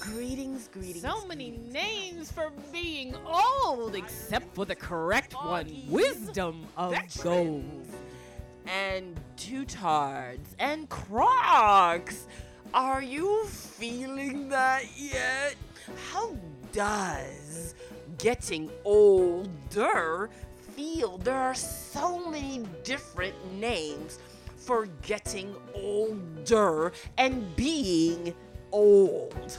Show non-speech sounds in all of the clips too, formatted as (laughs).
Greetings, greetings. So many names for being old, except for the correct one wisdom of gold. And Tutards and Crocs. Are you feeling that yet? How does getting older feel? There are so many different names for getting older and being old.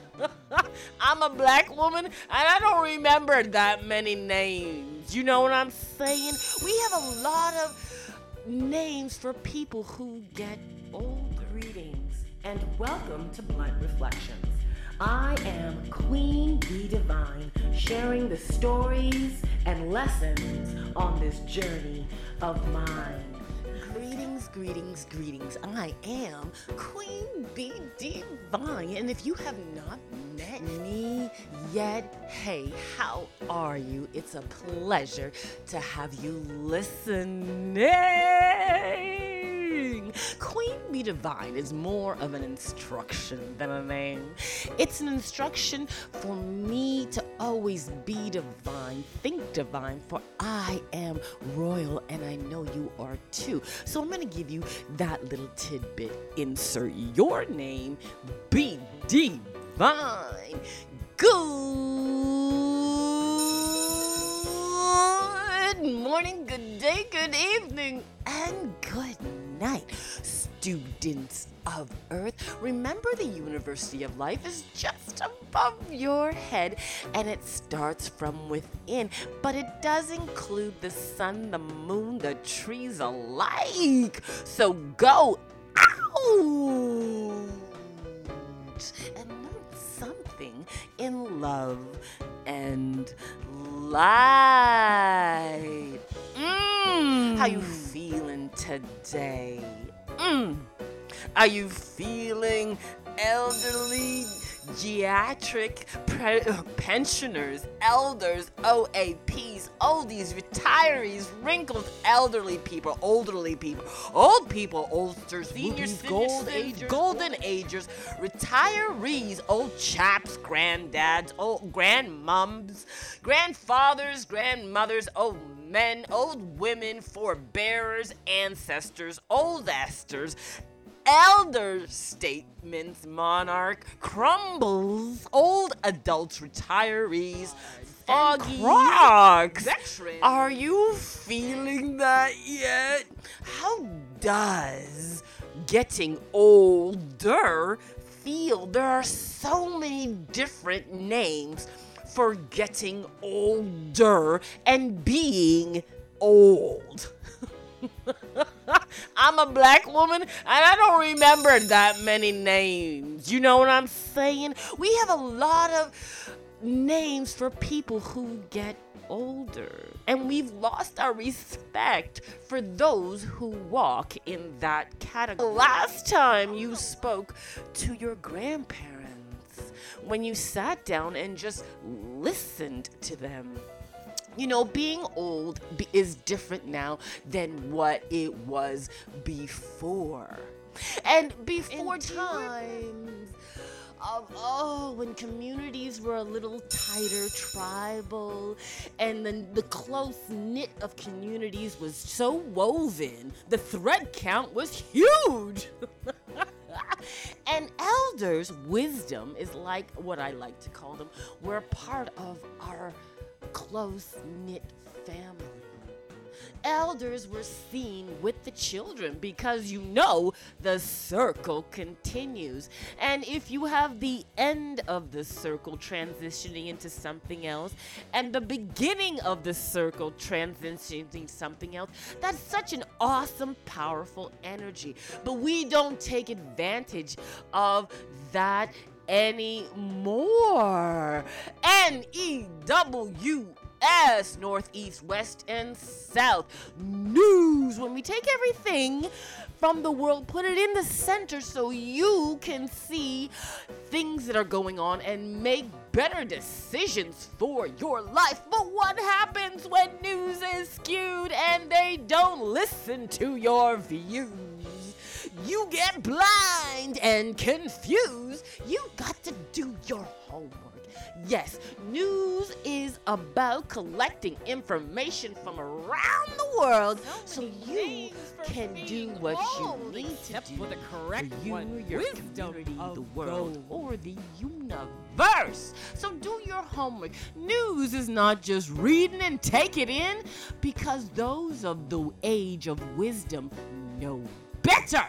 (laughs) I'm a black woman and I don't remember that many names. You know what I'm saying? We have a lot of names for people who get old. Greetings and welcome to Blunt Reflections. I am Queen Bee Divine, sharing the stories and lessons on this journey of mine. Greetings, greetings. I am Queen Bee Divine. And if you have not met me yet, hey, how are you? It's a pleasure to have you listening. Queen Bee Divine is more of an instruction than a name. It's an instruction for me to always be divine, think divine, for I am royal and I know you are too. So I'm going to give you that little tidbit. Insert your name, be divine. Good morning, good day, good evening, and good night, students of Earth. Remember, the University of Life is just above your head and it starts from within, but it does include the sun, the moon, the trees alike. So go out and learn something in love and light. Mm. How you today? Mm. Are you feeling elderly, geriatric pre- (laughs) pensioners, elders, OAPs, oldies, retirees, wrinkled elderly people, elderly people, old people, oldsters, seniors, gold agers, golden agers, retirees, old chaps, granddads, old grandmums, grandfathers, grandmothers, old men, old women, forebearers, ancestors, old esters, elder statements, monarch, crumbles, old adults, retirees, foggy crocs. Are you feeling that yet? How does getting older feel? There are so many different names for getting older and being old. (laughs) I'm a black woman and I don't remember that many names. You know what I'm saying? We have a lot of names for people who get older. And we've lost our respect for those who walk in that category. Last time you spoke to your grandparents, when you sat down and just listened to them. You know, being old is different now than what it was before. And before times of, oh, when communities were a little tighter, tribal, and then the close knit of communities was so woven, the thread count was huge. (laughs) and elders' wisdom is like what I like to call them. We're part of our close knit family. Elders were seen with the children because you know the circle continues. And if you have the end of the circle transitioning into something else and the beginning of the circle transitioning something else, that's such an awesome, powerful energy. But we don't take advantage of that anymore. N E W S, Northeast, West, and South. News. When we take everything from the world, put it in the center so you can see things that are going on and make better decisions for your life. But what happens when news is skewed and they don't listen to your views? you get blind and confused, you got to do your homework. Yes, news is about collecting information from around the world so, you can do what you need to do for the correct for you, one. your Wisdom community, the world, those. or the universe. So do your homework. News is not just reading and take it in, because those of the age of wisdom know better.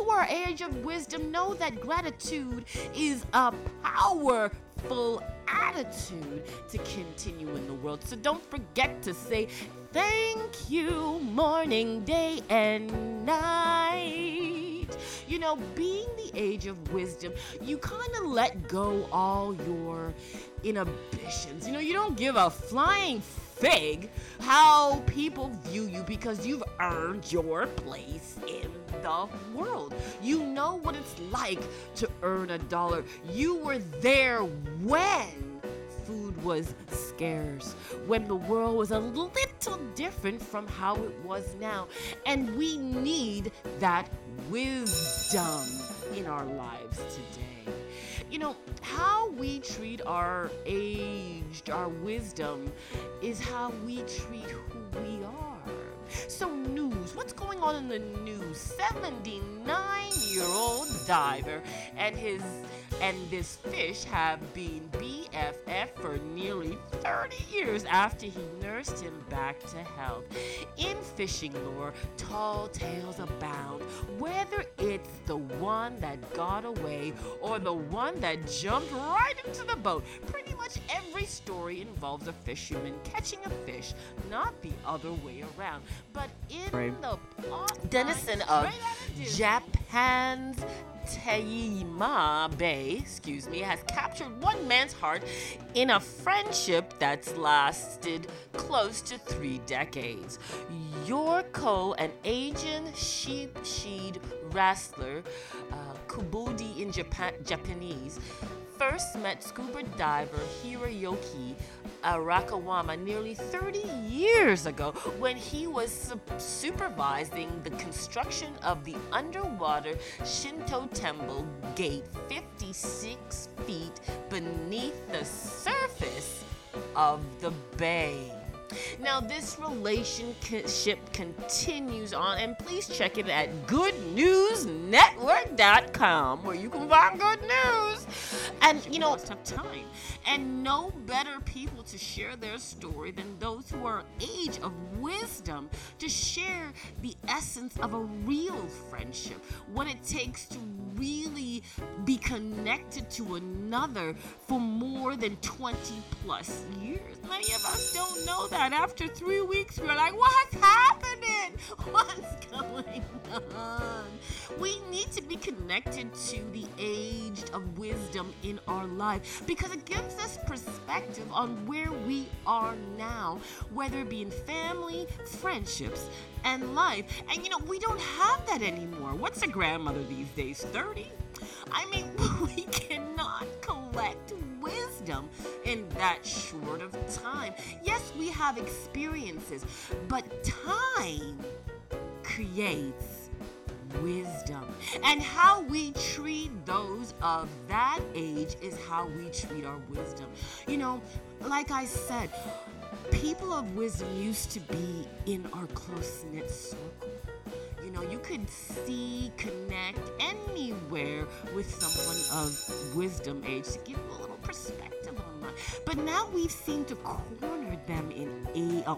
Who are age of wisdom know that gratitude is a powerful attitude to continue in the world. So don't forget to say thank you morning, day, and night. You know, being the age of wisdom, you kind of let go all your inhibitions. You know, you don't give a flying fig how people view you because you've earned your place in the world. You know what it's like to earn a dollar. You were there when food was scarce, when the world was a little different from how it was now. And we need that wisdom in our lives today. You know, how we treat our aged, our wisdom, is how we treat who we are. So, news. What's going on in the news? 79 year old diver and his and this fish have been BFF for nearly 30 years after he nursed him back to health. In fishing lore, tall tales abound. Whether it's the one that got away or the one that jumped right into the boat, pretty much every story involves a fisherman catching a fish, not the other way around. But in Right. the plot Denison of Japan's Taima Bay, excuse me, has captured one man's heart in a friendship that's lasted close to three decades. Yoriko, an Asian sheep sheed wrestler, uh, kobudai in Japan- Japanese, first met scuba diver Hiroyuki Arakawama nearly 30 years ago when he was su- supervising the construction of the underwater Shinto Temple gate 56 feet beneath the surface of the bay. Now, this relationship continues on, and please check it at goodnewsnetwork.com where you can find good news. And, you know, have time. And no better people to share their story than those who are age of wisdom to share the essence of a real friendship, what it takes to really be connected to another for more than 20 plus years. Many of us don't know that. And after three weeks, we're like, what's happening? (laughs) What's going on? We need to be connected to the age of wisdom in our life because it gives us perspective on where we are now, whether it be in family, friendships, and life. And you know, we don't have that anymore. What's a grandmother these days? 30? I mean, (laughs) we cannot collect wisdom in that short of time. Yes, we have experiences, but time creates wisdom. And how we treat those of that age is how we treat our wisdom. You know, like I said, people of wisdom used to be in our close knit circle. You know, you could see, connect anywhere with someone of wisdom age to give you a little perspective But now we've seemed to corner them in a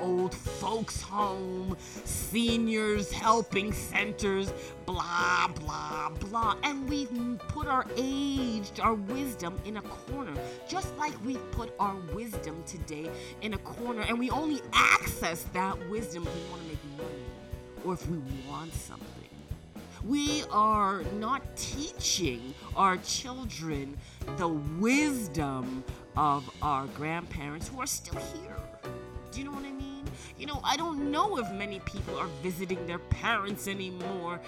old folks' home, seniors helping centers, blah blah blah, and we've put our age, our wisdom in a corner, just like we've put our wisdom today in a corner, and we only access that wisdom if we want to make money or if we want something. We are not teaching our children the wisdom of our grandparents who are still here. Do you know what I mean? You know, I don't know if many people are visiting their parents anymore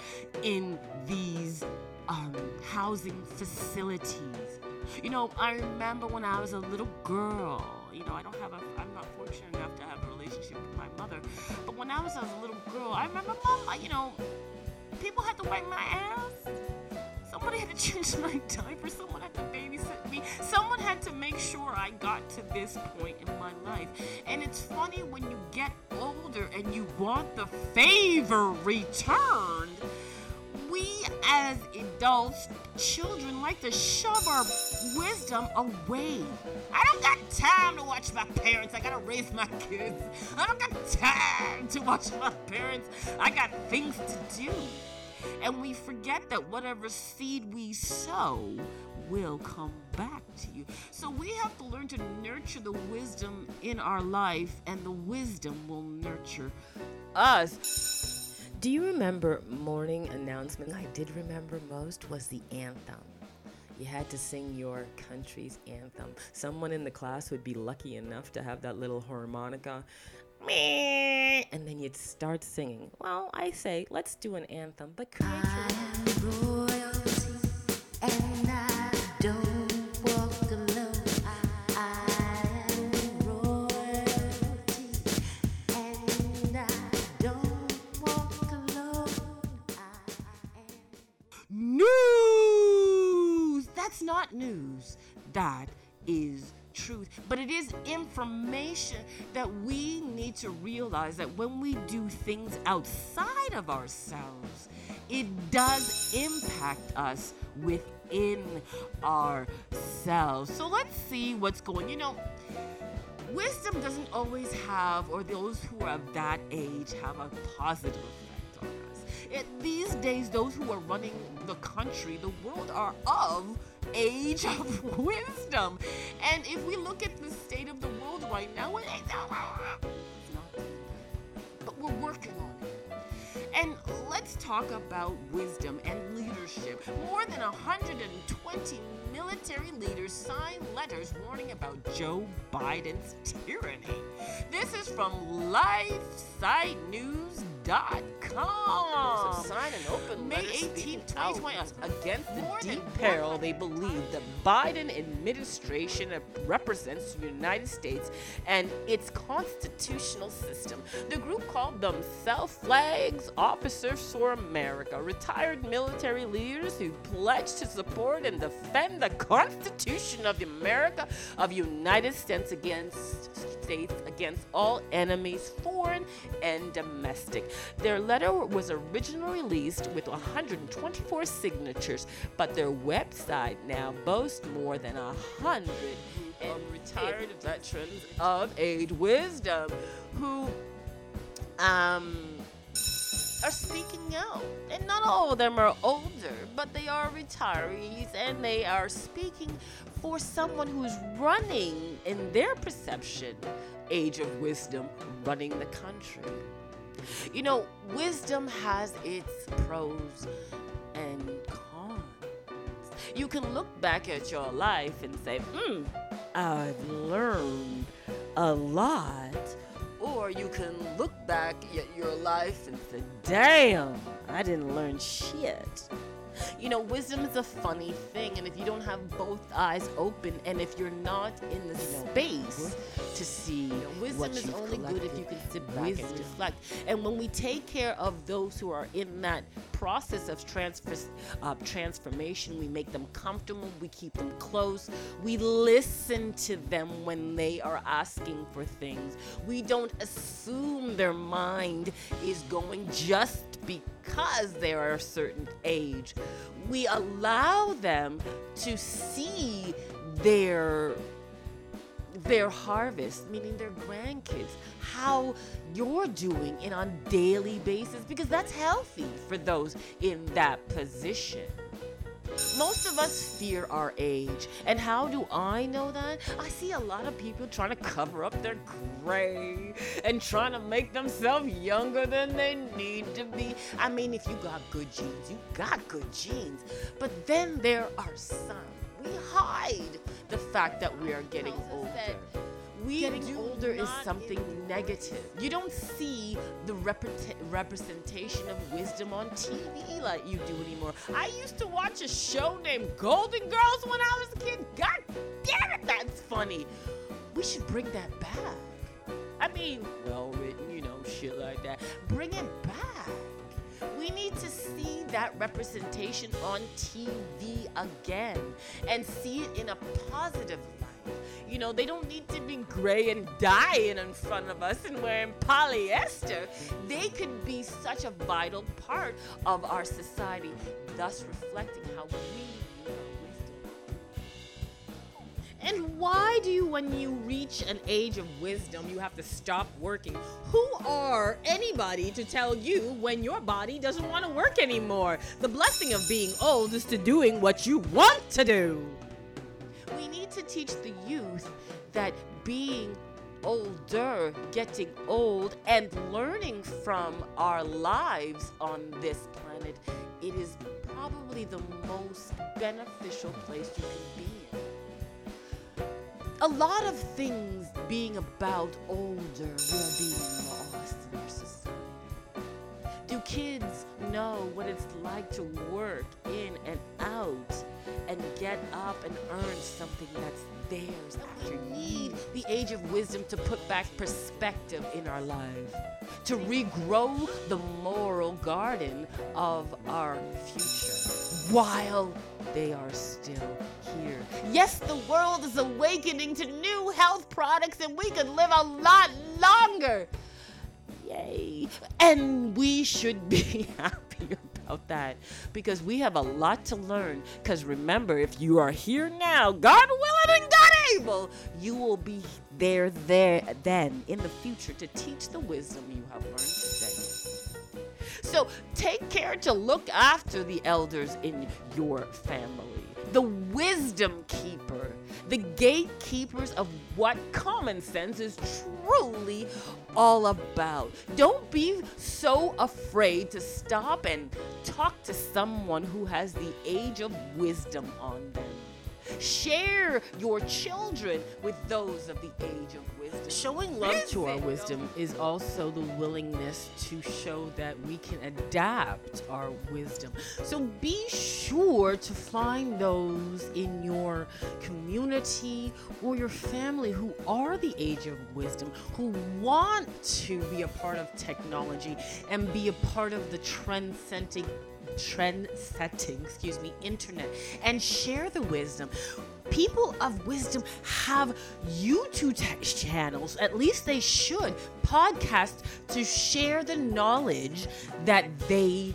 in these um, housing facilities. You know, I remember when I was a little girl. You know, I don't have a, I'm not fortunate enough to have a relationship with my mother. But when I was a little girl, I remember mom, you know, people had to wipe my ass. Somebody had to (laughs) change my diaper. Someone had to babysit me. Someone had to make sure I got to this point in my life. And it's funny when you get older and you want the favor returned. We as adults, children like to shove our wisdom away. I don't got time to watch my parents. I gotta raise my kids. I don't got time to watch my parents. I got things to do. And we forget that whatever seed we sow will come back to you. So we have to learn to nurture the wisdom in our life, and the wisdom will nurture us. Do you remember morning announcement? I did remember most was the anthem. You had to sing your country's anthem. Someone in the class would be lucky enough to have that little harmonica and then you'd start singing. Well, I say, let's do an anthem, but create your own. and I don't walk alone. News! That's not news. That is truth, but it is information that we need to realize that when we do things outside of ourselves, it does impact us within ourselves. So let's see what's going. You know, wisdom doesn't always have, or those who are of that age have a positive effect on us. It, these days, those who are running the country, the world, are of age (laughs) of wisdom. And if we look at the state of the world right now, it ain't not. But we're working on it. And let's talk about wisdom and leadership. More than 120 military leaders signed letters warning about Joe Biden's tyranny. This is from LifeSiteNews.com. So sign an open May letter 18, 2020, against the More deep peril they believe the Biden administration represents the United States and its constitutional system. The group called themselves Flags Officers for America, retired military leaders who pledge to support and defend the Constitution of America of United States against states against all enemies, foreign and domestic. Their letter was originally released with 124 signatures, but their website now boasts more than a hundred retired veterans of age wisdom who um are speaking out. And not all of them are older, but they are retirees and they are speaking for someone who's running, in their perception, age of wisdom, running the country. You know, wisdom has its pros and cons. You can look back at your life and say, hmm, I've learned a lot. Or you can look back at your life and say, damn, I didn't learn shit. You know, wisdom is a funny thing, and if you don't have both eyes open, and if you're not in the space to see, wisdom is only good if you can sit back and reflect. And when we take care of those who are in that process of transfer, uh, transformation, we make them comfortable, we keep them close, we listen to them when they are asking for things. We don't assume their mind is going just because they are a certain age. We allow them to see their their harvest, meaning their grandkids, how you're doing it on daily basis because that's healthy for those in that position. Most of us fear our age. And how do I know that? I see a lot of people trying to cover up their gray and trying to make themselves younger than they need to be. I mean, if you got good genes, you got good genes. But then there are some. We hide the fact that we are getting older. We Getting older is something in- negative. You don't see the repre- representation of wisdom on TV like you do anymore. I used to watch a show named Golden Girls when I was a kid. God damn it, that's funny. We should bring that back. I mean, well written, you know, shit like that. Bring it back. We need to see that representation on TV again and see it in a positive light. You know, they don't need to be gray and dying in front of us and wearing polyester. They could be such a vital part of our society, thus reflecting how we. And why do you, when you reach an age of wisdom, you have to stop working? Who are anybody to tell you when your body doesn't want to work anymore? The blessing of being old is to doing what you want to do. To teach the youth that being older, getting old, and learning from our lives on this planet, it is probably the most beneficial place you can be in. A lot of things being about older will be Do kids know what it's like to work in and out and get up and earn something that's theirs? We need the age of wisdom to put back perspective in our life, to regrow the moral garden of our future while they are still here. Yes, the world is awakening to new health products and we could live a lot longer. Yay. And we should be (laughs) happy about that because we have a lot to learn. Because remember, if you are here now, God willing and God able, you will be there, there, then in the future to teach the wisdom you have learned today. So take care to look after the elders in your family. The wisdom keeper, the gatekeepers of what common sense is truly all about. Don't be so afraid to stop and talk to someone who has the age of wisdom on them. Share your children with those of the age of wisdom. Showing love to our wisdom is also the willingness to show that we can adapt our wisdom. So be sure to find those in your community or your family who are the age of wisdom, who want to be a part of technology and be a part of the trend-setting trend setting, excuse me, internet and share the wisdom. People of wisdom have YouTube t- channels, at least they should, podcasts to share the knowledge that they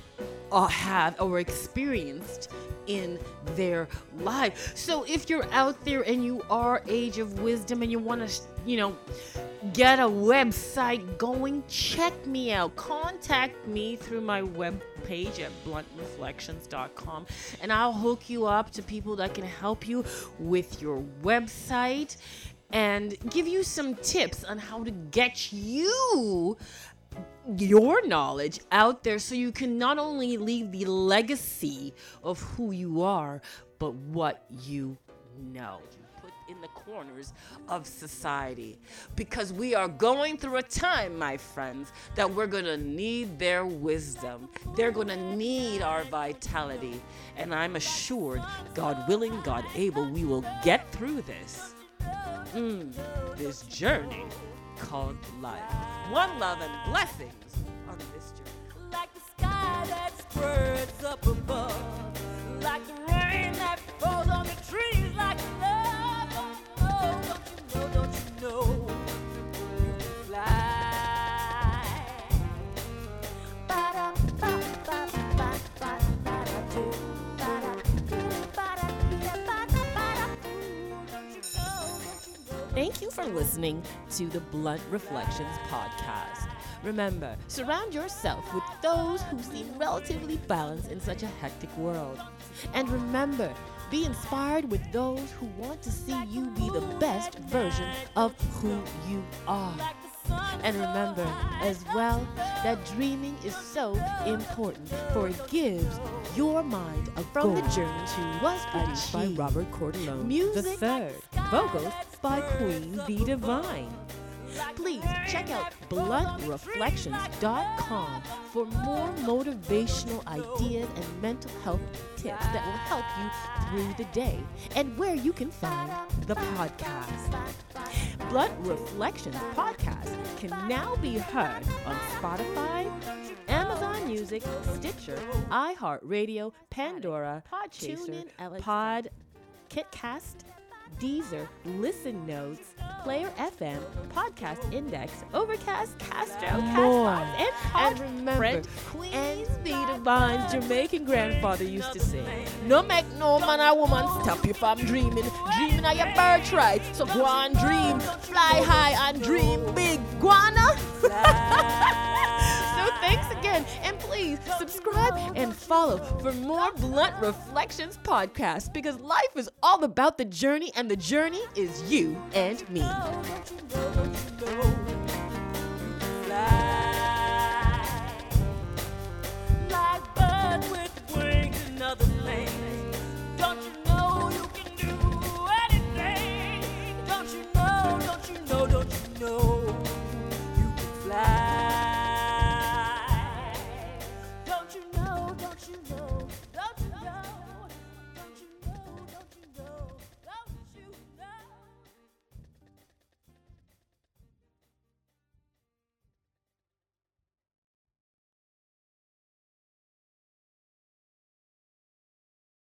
uh, have or experienced in their life. So if you're out there and you are age of wisdom and you want to, you know, get a website going, check me out. Contact me through my web page at bluntreflections.com and I'll hook you up to people that can help you with your website and give you some tips on how to get you your knowledge out there so you can not only leave the legacy of who you are, but what you know. Put in the corners of society because we are going through a time, my friends, that we're going to need their wisdom. They're going to need our vitality. And I'm assured, God willing, God able, we will get through this. Mm, this journey called life. One love and blessings on this journey. like the sky that spreads up above, for listening to the Blunt Reflections podcast. Remember, surround yourself with those who seem relatively balanced in such a hectic world. And remember, be inspired with those who want to see you be the best version of who you are. And remember as well that dreaming is so important, for it gives your mind a from the journey to was produced by Robert Cordelone Music the third. Vocals by Queen Bee Divine. Please check out bluntReflections.com for more motivational ideas and mental health tips that will help you through the day and where you can find the podcast. Blunt Reflections podcast can now be heard on Spotify, Amazon Music, Stitcher, iHeartRadio, Pandora, Podchaser, Pod, KitCast, Deezer, Listen Notes, Player FM, Podcast Index, Overcast, Castro. Castbox, and And Pod remember, and Bee Divine's Jamaican grandfather used to say. No make no man or woman stop you from dreaming. Dreaming of your birthright. So go on dream. Fly high and dream big. Guana. Again, and please subscribe and follow for more Blunt Reflections podcast because life is all about the journey, and the journey is you and me.